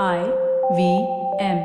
I V M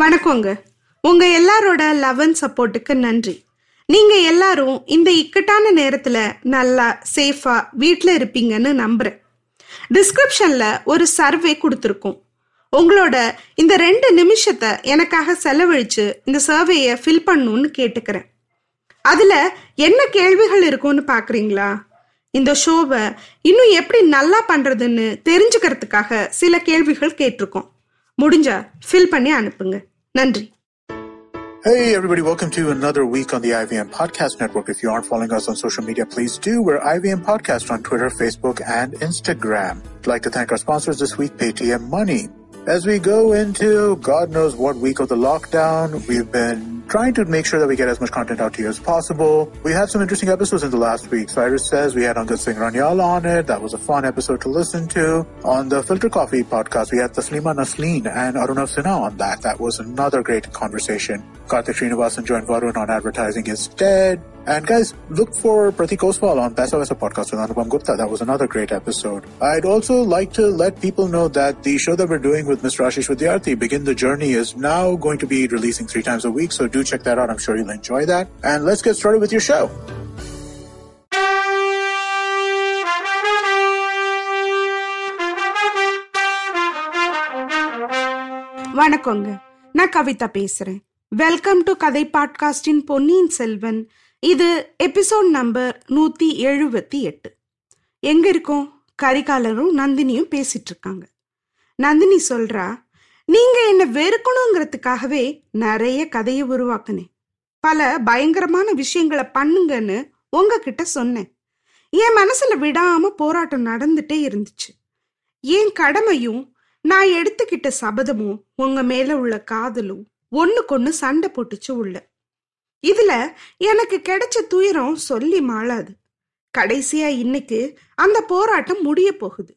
வணக்கங்க. உங்க எல்லாரோட லவ் அண்ட் சப்போர்ட்டுக்கு நன்றி. நீங்க எல்லாரும் இந்த இக்கட்டான நேரத்துல நல்லா சேஃபா வீட்டில் இருப்பீங்கன்னு நம்புறேன். டிஸ்கிரிப்ஷன்ல ஒரு சர்வே கொடுத்துருக்கோம். உங்களோட இந்த ரெண்டு நிமிஷத்தை எனக்காக செலவழிச்சு இந்த சர்வேயை ஃபில் பண்ணுன்னு கேட்டுக்கிறேன். அதுல என்ன கேள்விகள் இருக்கும்னு பாக்குறீங்களா? இந்த ஷோவை இன்னும் எப்படி நல்லா பண்றதுன்னு தெரிஞ்சுக்கிறதுக்காக சில கேள்விகள் கேட்டிருக்கோம் முடிஞ்சா ஃபில் பண்ணி அனுப்புங்க நன்றி Hey everybody, welcome to another week on the IVM Podcast Network. If you aren't following us on social media, please do. We're IVM Podcast on Twitter, Facebook, and Instagram. I'd like to thank our sponsors this week, Paytm Money. As we go into God knows what week of the lockdown, we've been trying to make sure that we get as much content out to you as possible. We had some interesting episodes in the last week. Cyrus says we had Angad Singh Ranyal on it. That was a fun episode to listen to. On the Filter Coffee podcast, we had Taslima Nasleen and Arunav Sinha on that. That was another great conversation. Karthik Srinivasan joined Varun on advertising instead. And guys, look for Pratik Oswal on Paisa Vaisa podcast with Anupam Gupta. That was another great episode. I'd also like to let people know that the show that we're doing with Mr. Ashish Vidyarthi, Begin the Journey, is now going to be releasing three times a week. So do check that out. I'm sure you'll enjoy that. And let's get started with your show. வணக்கங்க நான் கவிதா பேசுறேன் welcome to கதை பாட்காஸ்டின் பொன்னியின் செல்வன் இது episode number நூத்தி எழுபத்தி எட்டு எங்க இருக்கோம் கரிகாலரும் நந்தினியும் பேசிட்டு இருக்காங்க நந்தினி சொல்றா நீங்க என்ன வெறுக்கணுங்கிறதுக்காகவே நிறைய கதையை உருவாக்குனேன். பல பயங்கரமான விஷயங்களை பண்ணுங்கன்னு உங்ககிட்ட சொன்னேன். என் மனசுல விடாம போராட்டம் நடந்துட்டே இருந்துச்சு. என் கடமையும் நான் எடுத்துக்கிட்ட சபதமும் உங்க மேல உள்ள காதலும் ஒண்ணுக்கொண்ணு சண்டை போட்டுச்சு உள்ள. இதுல எனக்கு கிடைச்ச துயரம் சொல்லி மாளாது. கடைசியா இன்னைக்கு அந்த போராட்டம் முடிய போகுது.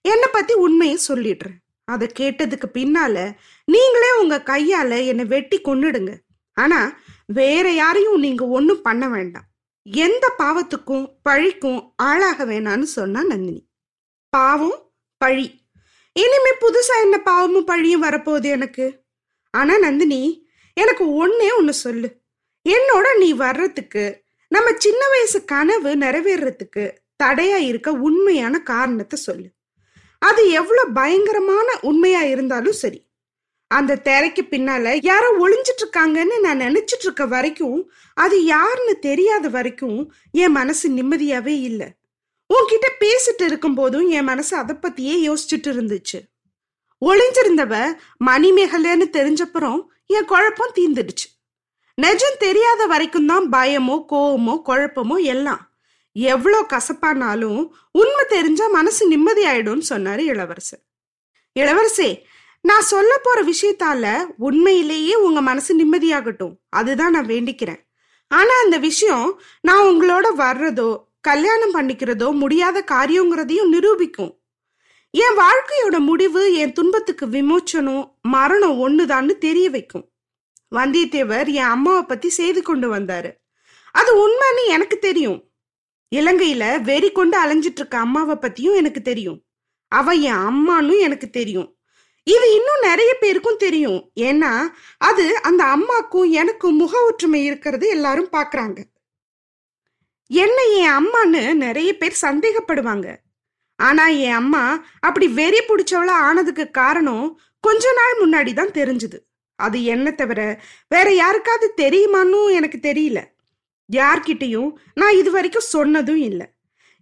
என்னை பத்தி உண்மையை சொல்லிடுறேன். அதை கேட்டதுக்கு பின்னால நீங்களே உங்க கையால என்னை வெட்டி கொன்னுடுங்க. ஆனா வேற யாரையும் நீங்க ஒன்றும் பண்ண வேண்டாம். எந்த பாவத்துக்கும் பழிக்கும் ஆளாக வேணான்னு சொன்னா நந்தினி. பாவம் பழி. இனிமே புதுசா என்ன பாவமும் பழியும் வரப்போகுது எனக்கு? ஆனா நந்தினி எனக்கு ஒன்னே ஒன்று சொல்லு. என்னோட நீ வர்றதுக்கு நம்ம சின்ன வயசு கனவு நிறைவேறதுக்கு தடையா இருக்க உண்மையான காரணத்தை சொல்லு. அது எவ்வளவு பயங்கரமான உண்மையா இருந்தாலும் சரி. அந்த திரைக்கு பின்னால யாரோ ஒளிஞ்சிட்டு இருக்காங்கன்னு நான் நினைச்சிட்டு இருக்க வரைக்கும் அது யாருன்னு தெரியாத வரைக்கும் என் மனசு நிம்மதியாவே இல்லை. உன்கிட்ட பேசிட்டு இருக்கும் போதும் என் மனசு அதை பத்தியே யோசிச்சுட்டு இருந்துச்சு. ஒளிஞ்சிருந்தவ மணிமேகலைன்னு தெரிஞ்சப்புறம் என் குழப்பம் தீந்துடுச்சு நிஜம் தெரியாத வரைக்கும் தான் பயமோ கோவமோ குழப்பமோ எல்லாம் எவ்வளோ கசப்பானாலும் உண்மை தெரிஞ்சா மனசு நிம்மதியாயிடும்னு சொன்னாரு இளவரசர். இளவரசே நான் சொல்ல போற விஷயத்தால உண்மையிலேயே உங்க மனசு நிம்மதியாகட்டும். அதுதான் நான் வேண்டிக்கிறேன். ஆனா அந்த விஷயம் நான் உங்களோட வர்றதோ கல்யாணம் பண்ணிக்கிறதோ முடியாத காரியங்கிறதையும் நிரூபிக்கும். என் வாழ்க்கையோட முடிவு என் துன்பத்துக்கு விமோச்சனம் மரணம் ஒண்ணுதான்னு தெரிய வைக்கும். வந்தியத்தேவர் என் அம்மாவை பத்தி செய்து கொண்டு வந்தாரு. அது உண்மைன்னு எனக்கு தெரியும். இலங்கையில வெறி கொண்டு அலைஞ்சிட்டு இருக்க அம்மாவை பத்தியும் எனக்கு தெரியும். அவ என் அம்மான்னு எனக்கு தெரியும். இது இன்னும் நிறைய பேருக்கும் தெரியும். ஏன்னா அது அந்த அம்மாக்கும் எனக்கும் முக ஒற்றுமை இருக்கிறது எல்லாரும் பாக்குறாங்க. என்ன என் அம்மான்னு நிறைய பேர் சந்தேகப்படுவாங்க. ஆனா என் அம்மா அப்படி வெறி பிடிச்சவளா ஆனதுக்கு காரணம் கொஞ்ச நாள் முன்னாடி தான் தெரிஞ்சுது. அது என்ன தவிர வேற யாருக்காவது தெரியுமான்னு எனக்கு தெரியல. யார்கிட்டயும் நான் இது வரைக்கும் சொன்னதும் இல்லை.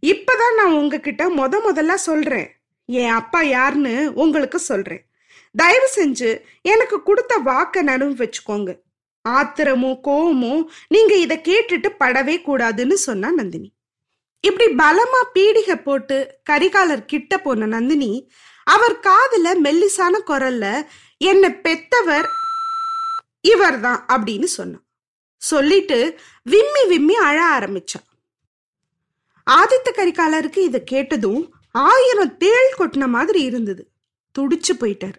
இப்பதான் நான் உங்ககிட்ட முத முதல்ல சொல்றேன். என் அப்பா யாருன்னு உங்களுக்கு சொல்றேன். தயவு செஞ்சு எனக்கு கொடுத்த வாக்க நடுவு வச்சுக்கோங்க. ஆத்திரமும் கோவமோ நீங்க இத கேட்டுட்டு படவே கூடாதுன்னு சொன்னா நந்தினி. இப்படி பலமா பீடிகை போட்டு கரிகாலர் கிட்ட போன நந்தினி அவர் காதுல மெல்லிசான குரல்ல என்ன பெத்தவர் இவர்தான் அப்படின்னு சொன்னான் சொல்லிட்டு விம்மி விம்மி அழ ஆரம்பிச்சா. ஆதித்த கரிகாலருக்கு இதை கேட்டதும் ஆயிரம் தேள் கொட்டின மாதிரி இருந்தது. துடிச்சு போயிட்டார்.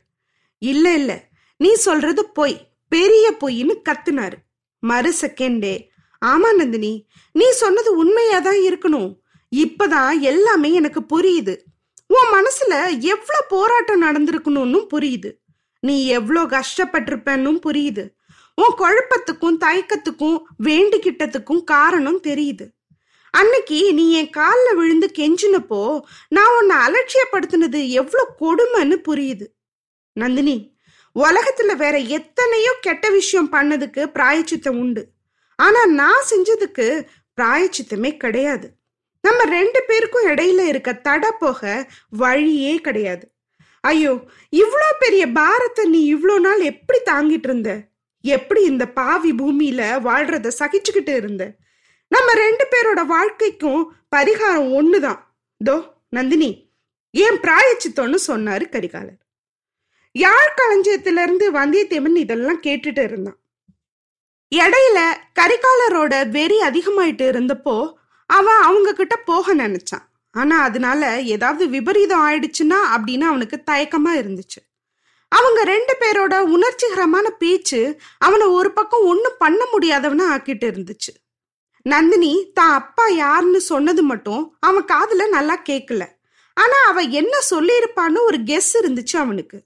இல்ல இல்ல நீ சொல்றது பொய் பெரிய பொய்ன்னு கத்துனாரு. மறு செகண்டே ஆமா நந்தினி நீ சொன்னது உண்மையா தான் இருக்கணும். இப்பதான் எல்லாமே எனக்கு புரியுது. உன் மனசுல எவ்வளவு போராட்டம் நடந்திருக்கணும்னு புரியுது. நீ எவ்வளோ கஷ்டப்பட்டிருப்பன்னு புரியுது. உன் குழப்பத்துக்கும் தயக்கத்துக்கும் வேண்டிக்கிட்டதுக்கும் காரணம் தெரியுது. அன்னைக்கு நீ என் காலில் விழுந்து கெஞ்சினப்போ நான் உன்னை அலட்சியப்படுத்தினது எவ்வளோ கொடுமைன்னு புரியுது. நந்தினி உலகத்துல வேற எத்தனையோ கெட்ட விஷயம் பண்ணதுக்கு பிராயச்சித்தம் உண்டு. ஆனா நான் செஞ்சதுக்கு பிராயச்சித்தமே கிடையாது. நம்ம ரெண்டு பேருக்கும் இடையில இருக்க தடை போக வழியே கிடையாது. ஐயோ இவ்வளோ பெரிய பாரத்தை நீ இவ்வளோ நாள் எப்படி தாங்கிட்டு இருந்த? எப்படி இந்த பாவி பூமியில வாழ்றத சகிச்சுக்கிட்டு இருந்த? நம்ம ரெண்டு பேரோட வாழ்க்கைக்கும் பரிகாரம் ஒண்ணுதான். தோ நந்தினி ஏன் பிராயச்சித்தோன்னு சொன்னாரு கரிகாலர். யாழ் களஞ்சியத்துல இருந்து வந்தியத்தேவன் இதெல்லாம் கேட்டுட்டு இருந்தான்? இடையில கரிகாலரோட வெறி அதிகமாயிட்டு இருந்தப்போ அவன் அவங்க கிட்ட போக நினைச்சான். ஆனா அதனால ஏதாவது விபரீதம் ஆயிடுச்சுன்னா அப்படின்னு அவனுக்கு தயக்கமா இருந்துச்சு. அவங்க ரெண்டு பேரோட உணர்ச்சிகரமான பேச்சு அவனை ஒரு பக்கம் ஒன்றும் பண்ண முடியாதவனா ஆக்கிட்டு இருந்துச்சு. நந்தினி தான் அப்பா யாருன்னு சொன்னது மட்டும் அவன் காதுல நல்லா கேட்கல ஆனா அவ என்ன சொல்லியிருப்பான்னு ஒரு கெஸ் இருந்துச்சு அவனுக்கு.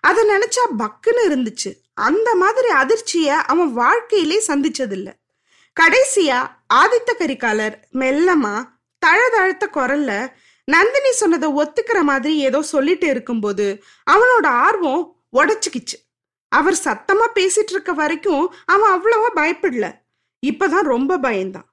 அதை நினைச்சா பக்குன்னு இருந்துச்சு. அந்த மாதிரி அதிர்ச்சிய அவன் வாழ்க்கையிலே சந்திச்சதில்ல. கடைசியா ஆதித்த கரிகாலர் மெல்லமா தழதழுத்த குரல்ல நந்தினி சொன்னதை ஒத்துக்கிற மாதிரி ஏதோ சொல்லிட்டு இருக்கும்போது அவனோட ஆர்வம் உடச்சிக்கிச்சு. அவர் சத்தமா பேசிட்டு இருக்க வரைக்கும் அவன் அவ்வளவா பயப்படல. இப்பதான் ரொம்ப பயந்தான்.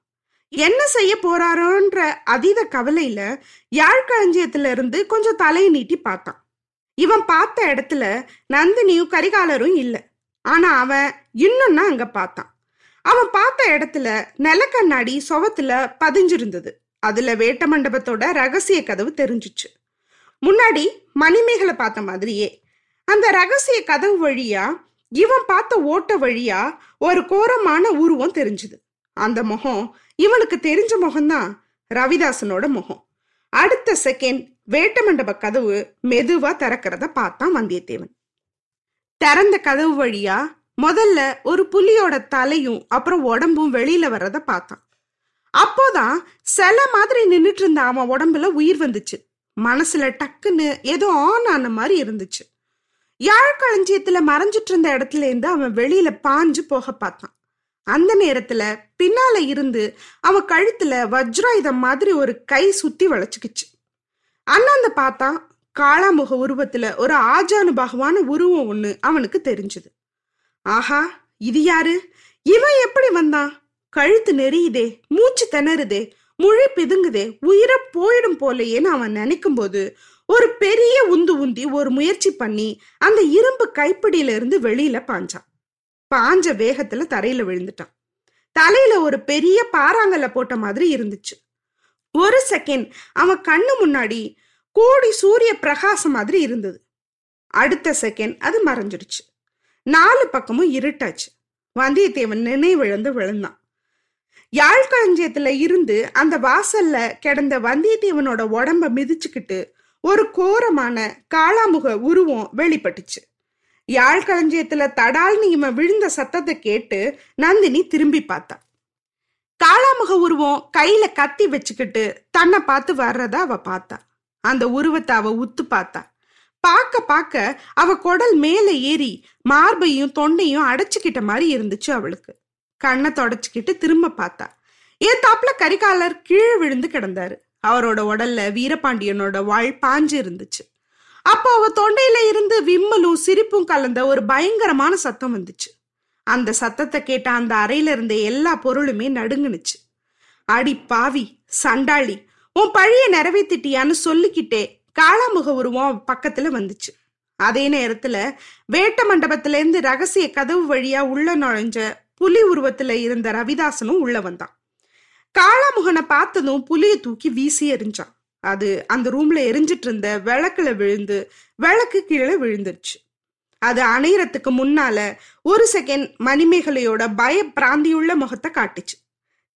என்ன செய்ய போறாரோன்ற அதீத கவலையில யாழ்களஞ்சியத்துல இருந்து கொஞ்சம் தலையை நீட்டி பார்த்தான். இவன் பார்த்த இடத்துல நந்தினியும் கரிகாலரும் இல்லை. ஆனா அவன் இன்னொன்னா அங்க பார்த்தான். அவன் பார்த்த இடத்துல நிலக்கண்ணாடி சுவத்துல பதிஞ்சிருந்தது. அதுல வேட்ட மண்டபத்தோட ரகசிய கதவு தெரிஞ்சுச்சு. முன்னாடி மணிமேகலை பார்த்த மாதிரியே அந்த ரகசிய கதவு வழியா இவன் பார்த்த ஓட்ட வழியா ஒரு கோரமான உருவம் தெரிஞ்சுது. அந்த முகம் இவனுக்கு தெரிஞ்ச முகம்தான் ரவிதாசனோட முகம். அடுத்த செகண்ட் வேட்ட மண்டப கதவு மெதுவா திறக்கிறத பார்த்தான் வந்தியத்தேவன். திறந்த கதவு வழியா முதல்ல ஒரு புலியோட தலையும் அப்புறம் உடம்பும் வெளியில வர்றத பார்த்தான். அப்போதான் சில மாதிரி நின்றுட்டு இருந்த அவன் உடம்புல உயிர் வந்துச்சு. மனசுல டக்குன்னு ஏதோ ஆன் ஆன மாதிரி இருந்துச்சு. யாழ்களஞ்சியத்துல மறைஞ்சிட்டு இருந்த இடத்துல இருந்து அவன் வெளியில பாஞ்சு போக பார்த்தான். அந்த நேரத்துல பின்னால இருந்து அவன் கழுத்துல வஜ்ராயுதம் மாதிரி ஒரு கை சுத்தி வளைச்சுக்குச்சு. அண்ணாந்த பார்த்தா காளாமுக உருவத்துல ஒரு ஆஜானுபாகவான உருவம் ஒண்ணு அவனுக்கு தெரிஞ்சது. ஆஹா இது யாரு? இவன் எப்படி வந்தான்? கழுத்து நெறியுதே மூச்சு திணறுதே முழி பிதுங்குதே உயிரை போயிடும் போலையேன்னு அவன் நினைக்கும் போது ஒரு பெரிய உந்து உந்தி ஒரு முயற்சி பண்ணி அந்த இரும்பு கைப்பிடியில இருந்து வெளியில பாஞ்சான் பாஞ்ச வேகத்துல தரையில விழுந்துட்டான். தலையில ஒரு பெரிய பாறாங்கல்ல போட்ட மாதிரி இருந்துச்சு. ஒரு செகண்ட் அவன் கண்ணு முன்னாடி கோடி சூரிய பிரகாசம் மாதிரி இருந்தது. அடுத்த செகண்ட் அது மறைஞ்சிடுச்சு. நாலு பக்கமும் இருட்டாச்சு. வந்தியத்தேவன் நினைவிழந்து விழுந்தான். யாழ்களஞ்சியத்துல இருந்து அந்த வாசல்ல கிடந்த வந்தியத்தேவனோட உடம்ப மிதிச்சுக்கிட்டு ஒரு கோரமான காளாமுக உருவம் வெளிப்பட்டுச்சு. யாழ்களஞ்சியத்துல தடால்னு இவன் விழுந்த சத்தத்தை கேட்டு நந்தினி திரும்பி பார்த்தா. காளாமுக உருவம் கையில கத்தி வச்சுக்கிட்டு தன்னை பார்த்து வர்றத அவ பார்த்தா. அந்த உருவத்தை அவ உத்து பார்த்தா. பார்க்க பார்க்க அவ குடல் மேலே ஏறி மார்பையும் தொண்டையும் அடைச்சுக்கிட்ட மாதிரி இருந்துச்சு அவளுக்கு. கண்ணை தொடச்சிக்கிட்டு திரும்ப பார்த்தா ஏத்தாப்புல கரிகாலர் கீழே விழுந்து கிடந்தாரு. அவரோட உடல்ல வீரபாண்டியனோட வாழ் பாஞ்சு இருந்துச்சு. அப்போ அவ தொண்டையில இருந்து விம்மலும் சிரிப்பும் கலந்த ஒரு பயங்கரமான சத்தம் வந்துச்சு. அந்த சத்தத்தை கேட்ட அந்த அறையில இருந்த எல்லா பொருளுமே நடுங்குனுச்சு. அடி பாவி சண்டாளி உன் பழிய நிறைவேத்திட்டியான்னு சொல்லிக்கிட்டே காளாமுக உருவம் பக்கத்துல வந்துச்சு. அதே நேரத்துல வேட்ட மண்டபத்திலேருந்து ரகசிய கதவு வழியா உள்ள நுழைஞ்ச புலி உருவத்துல இருந்த ரவிதாசனும் உள்ள வந்தான். காளாமுகனை பார்த்ததும் புலிய தூக்கி வீசி எரிஞ்சான் அது அந்த ரூம்ல எரிஞ்சிட்டு இருந்த விளக்குல விழுந்து விளக்கு கீழே விழுந்துருச்சு. அது அணையறதுக்கு முன்னால ஒரு செகண்ட் மணிமேகலையோட பய பிராந்தியுள்ள முகத்தை காட்டுச்சு.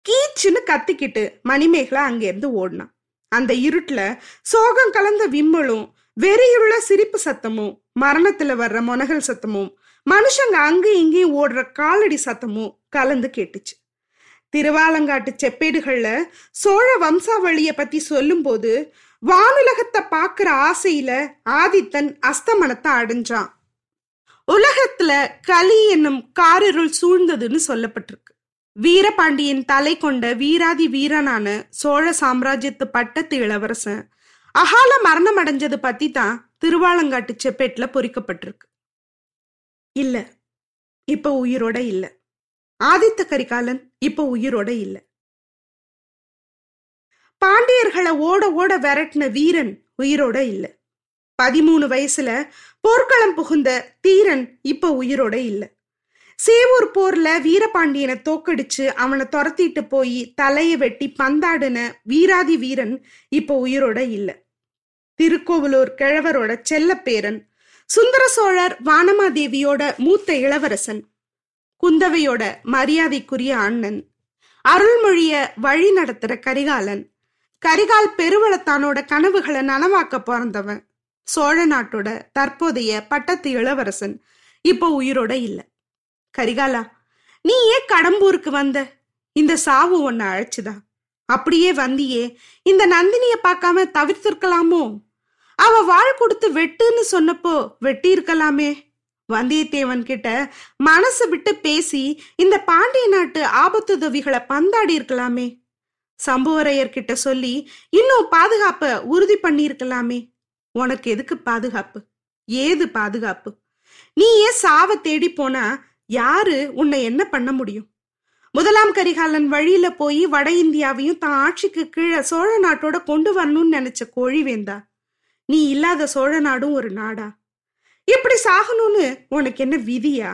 கீச்சுன்னு கத்திக்கிட்டு மணிமேகலை அங்கேருந்து ஓடினான். அந்த இருட்டுல சோகம் கலந்த விம்மலும் வெறியுள்ள சிரிப்பு சத்தமும் மரணத்துல வர்ற மொனகல் சத்தமும் மனுஷங்க அங்கேயும் இங்கேயும் ஓடுற காலடி சத்தமும் கலந்து கேட்டுச்சு. திருவாலங்காட்டு செப்பேடுகள்ல சோழ வம்சாவளிய பத்தி சொல்லும்போது வானுலகத்தை பாக்குற ஆசையில ஆதித்தன் அஸ்தமனத்தை அடைஞ்சான். உலகத்துல களி என்னும் காரிருள் சூழ்ந்ததுன்னு சொல்லப்பட்டிருக்கு. வீரபாண்டியன் தலை கொண்ட வீராதி வீரனான சோழ சாம்ராஜ்யத்து பட்டத்து இளவரசன் அகால மரணம் அடைஞ்சது பத்தி தான் திருவாலங்காட்டு செப்பேட்ல பொறிக்கப்பட்டிருக்கு. இல்ல. இப்ப உயிரோட இல்ல. ஆதித்த கரிகாலன் இப்ப உயிரோட இல்ல. பாண்டியர்களை ஓட ஓட விரட்டின வீரன் உயிரோட இல்ல. பதிமூணு வயசுல போர்க்களம் புகுந்த தீரன் இப்ப உயிரோட இல்ல. சேவூர் போர்ல வீரபாண்டியனை தோக்கடிச்சு அவனை துரத்திட்டு போய் தலையை வெட்டி பந்தாடின வீராதி வீரன் இப்ப உயிரோட இல்ல. திருக்கோவிலூர் கிழவரோட செல்லப்பேரன் சுந்தர சோழர் வானமாதேவியோட மூத்த இளவரசன் குந்தவையோட மரியாதைக்குரிய அண்ணன் அருள்மொழிய வழி நடத்துற கரிகாலன் கரிகால் பெருவளத்தானோட கனவுகளை நனவாக்க பிறந்தவன் சோழ நாட்டோட தற்போதைய பட்டத்து இளவரசன் இப்போ உயிரோட இல்ல. கரிகாலா நீ ஏன் கடம்பூருக்கு வந்த? இந்த சாவு உன்னை அழைச்சுதா? அப்படியே வந்தியே இந்த நந்தினிய பார்க்காம தவிர்த்திருக்கலாமோ? அவ வாழ் கொடுத்து வெட்டுன்னு சொன்னப்போ வெட்டி இருக்கலாமே வந்தியத்தேவன் கிட்ட மனசு விட்டு பேசி இந்த பாண்டிய நாட்டு ஆபத்துதவிகளை பந்தாடி இருக்கலாமே சம்புவரையர் கிட்ட சொல்லி இன்னும் பாதுகாப்ப உறுதி பண்ணியிருக்கலாமே. உனக்கு எதுக்கு பாதுகாப்பு? ஏது பாதுகாப்பு? நீ ஏன் சாவ தேடி போனா யாரு உன்னை என்ன பண்ண முடியும்? முதலாம் கரிகாலன் வழியில போய் வட இந்தியாவையும் தான் ஆட்சிக்கு கீழே சோழ நாட்டோட கொண்டு வரணும்னு நினைச்ச கோழிவேந்தா. நீ இல்லாத சோழ நாடும் ஒரு நாடா? இப்படி சாகணும்னு உனக்கு என்ன விதியா?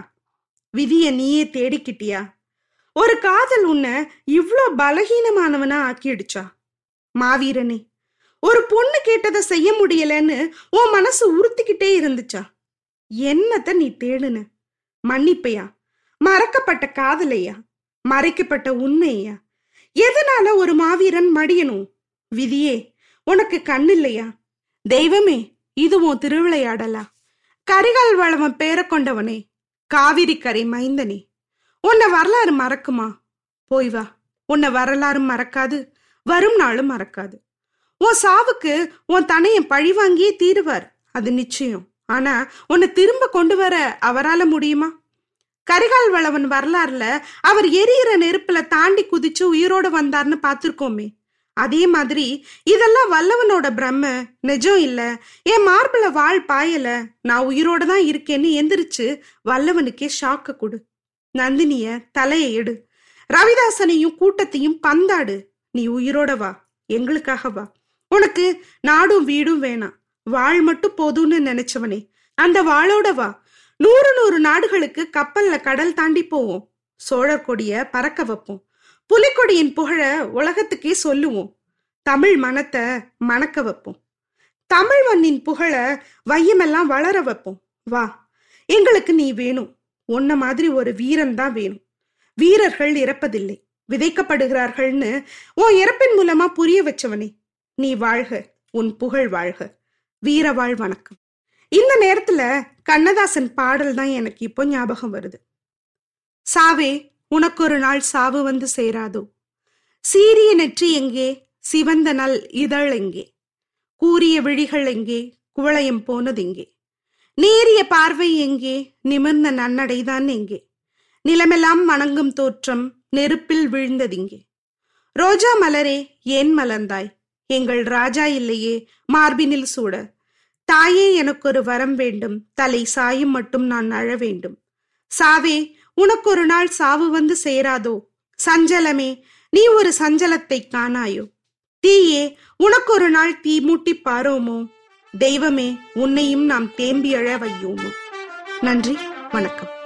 விதிய நீயே தேடிக்கிட்டியா? ஒரு காதல் உன்னை இவ்வளோ பலகீனமானவனா ஆக்கிடுச்சா மாவீரனே ஒரு பொண்ணு கேட்டதை செய்ய முடியலன்னு உன் மனசு உறுத்திக்கிட்டே இருந்துச்சா? என்னத்த நீ தேடுன? மன்னிப்பையா? மறக்கப்பட்ட காதலையா? மறைக்கப்பட்ட உண்மையா எதனால ஒரு மாவீரன் மடியணும்? விதியே உனக்கு கண்ணில்லையா? தெய்வமே இது உன் திருவிளையாடலா? கரிகால் வளவன் பேர கொண்டவனே காவிரி கரை மைந்தனே. உன்னை வரலாறு மறக்குமா? போய் வா உன்னை வரலாறு மறக்காது வரும் நாளும் மறக்காது. உன் சாவுக்கு உன் தனையை பழி வாங்கியே தீருவார் அது நிச்சயம். ஆனா உன்னை திரும்ப கொண்டு வர அவரால முடியுமா? கரிகால் வளவன் வரலாறுல அவர் எரியிற நெருப்புல தாண்டி குதிச்சு உயிரோடு வந்தார்னு பார்த்துருக்கோமே. அதே மாதிரி இதெல்லாம் வல்லவனோட பிரம்ம நிஜம் இல்ல. என் மார்பிள வாழ் பாயல. நான் உயிரோட தான் இருக்கேன்னு எந்திரிச்சு வல்லவனுக்கே ஷாக்க கொடு. நந்தினிய தலையை எடு. ரவிதாசனையும் கூட்டத்தையும் பந்தாடு. நீ உயிரோட வா. எங்களுக்காக வா. உனக்கு நாடும் வீடும் வேணாம். வாழ் மட்டும் போதும்னு நினைச்சவனே. அந்த வாளோட வா. நூறு நூறு நாடுகளுக்கு கப்பல்ல கடல் தாண்டி போவோம். சோழர் கொடிய பறக்க வைப்போம். புலிக்கொடியின் புகழ உலகத்துக்கே சொல்லுவோம். தமிழ் மனத்தை மணக்க வைப்போம். தமிழ் மண்ணின் புகழ வையமெல்லாம் வளர வைப்போம். வா எங்களுக்கு நீ வேணும். உன்ன மாதிரி ஒரு வீரன் தான் வேணும். வீரர்கள் இறப்பதில்லை. விதைக்கப்படுகிறார்கள்னு உன் இறப்பின் மூலமா புரிய வச்சவனே. நீ வாழ்க உன் புகழ் வாழ்க. வீரவாழ் வணக்கம். இந்த நேரத்துல கண்ணதாசன் பாடல் தான் எனக்கு இப்போ ஞாபகம் வருது. சாவே உனக்கு ஒரு நாள் சாவு வந்து சேராதோ? சீரிய நெற்றி எங்கே? சிவந்த நல் இதழ் எங்கே? கூறிய விழிகள் எங்கே? குவளையம் போனதெங்கே நேரிய பார்வை எங்கே? நிமிர்ந்த நன்னடைதான் எங்கே? நிலமெல்லாம் வணங்கும் தோற்றம் நெருப்பில் விழுந்ததிங்கே ரோஜா மலரே ஏன் மலர்ந்தாய்? எங்கள் ராஜா இல்லையே மார்பினில் சூட. தாயே எனக்கொரு வரம் வேண்டும். தலை சாயும் மட்டும் நான் அழ வேண்டும். சாவே உனக்கொரு நாள் சாவு வந்து சேராதோ? சஞ்சலமே நீ ஒரு சஞ்சலத்தை காணாயோ? தீயே உனக்கொரு நாள் தீ மூட்டி பாரோமோ? தெய்வமே உன்னையும் நாம் தேம்பி அழ வையோமோ நன்றி வணக்கம்.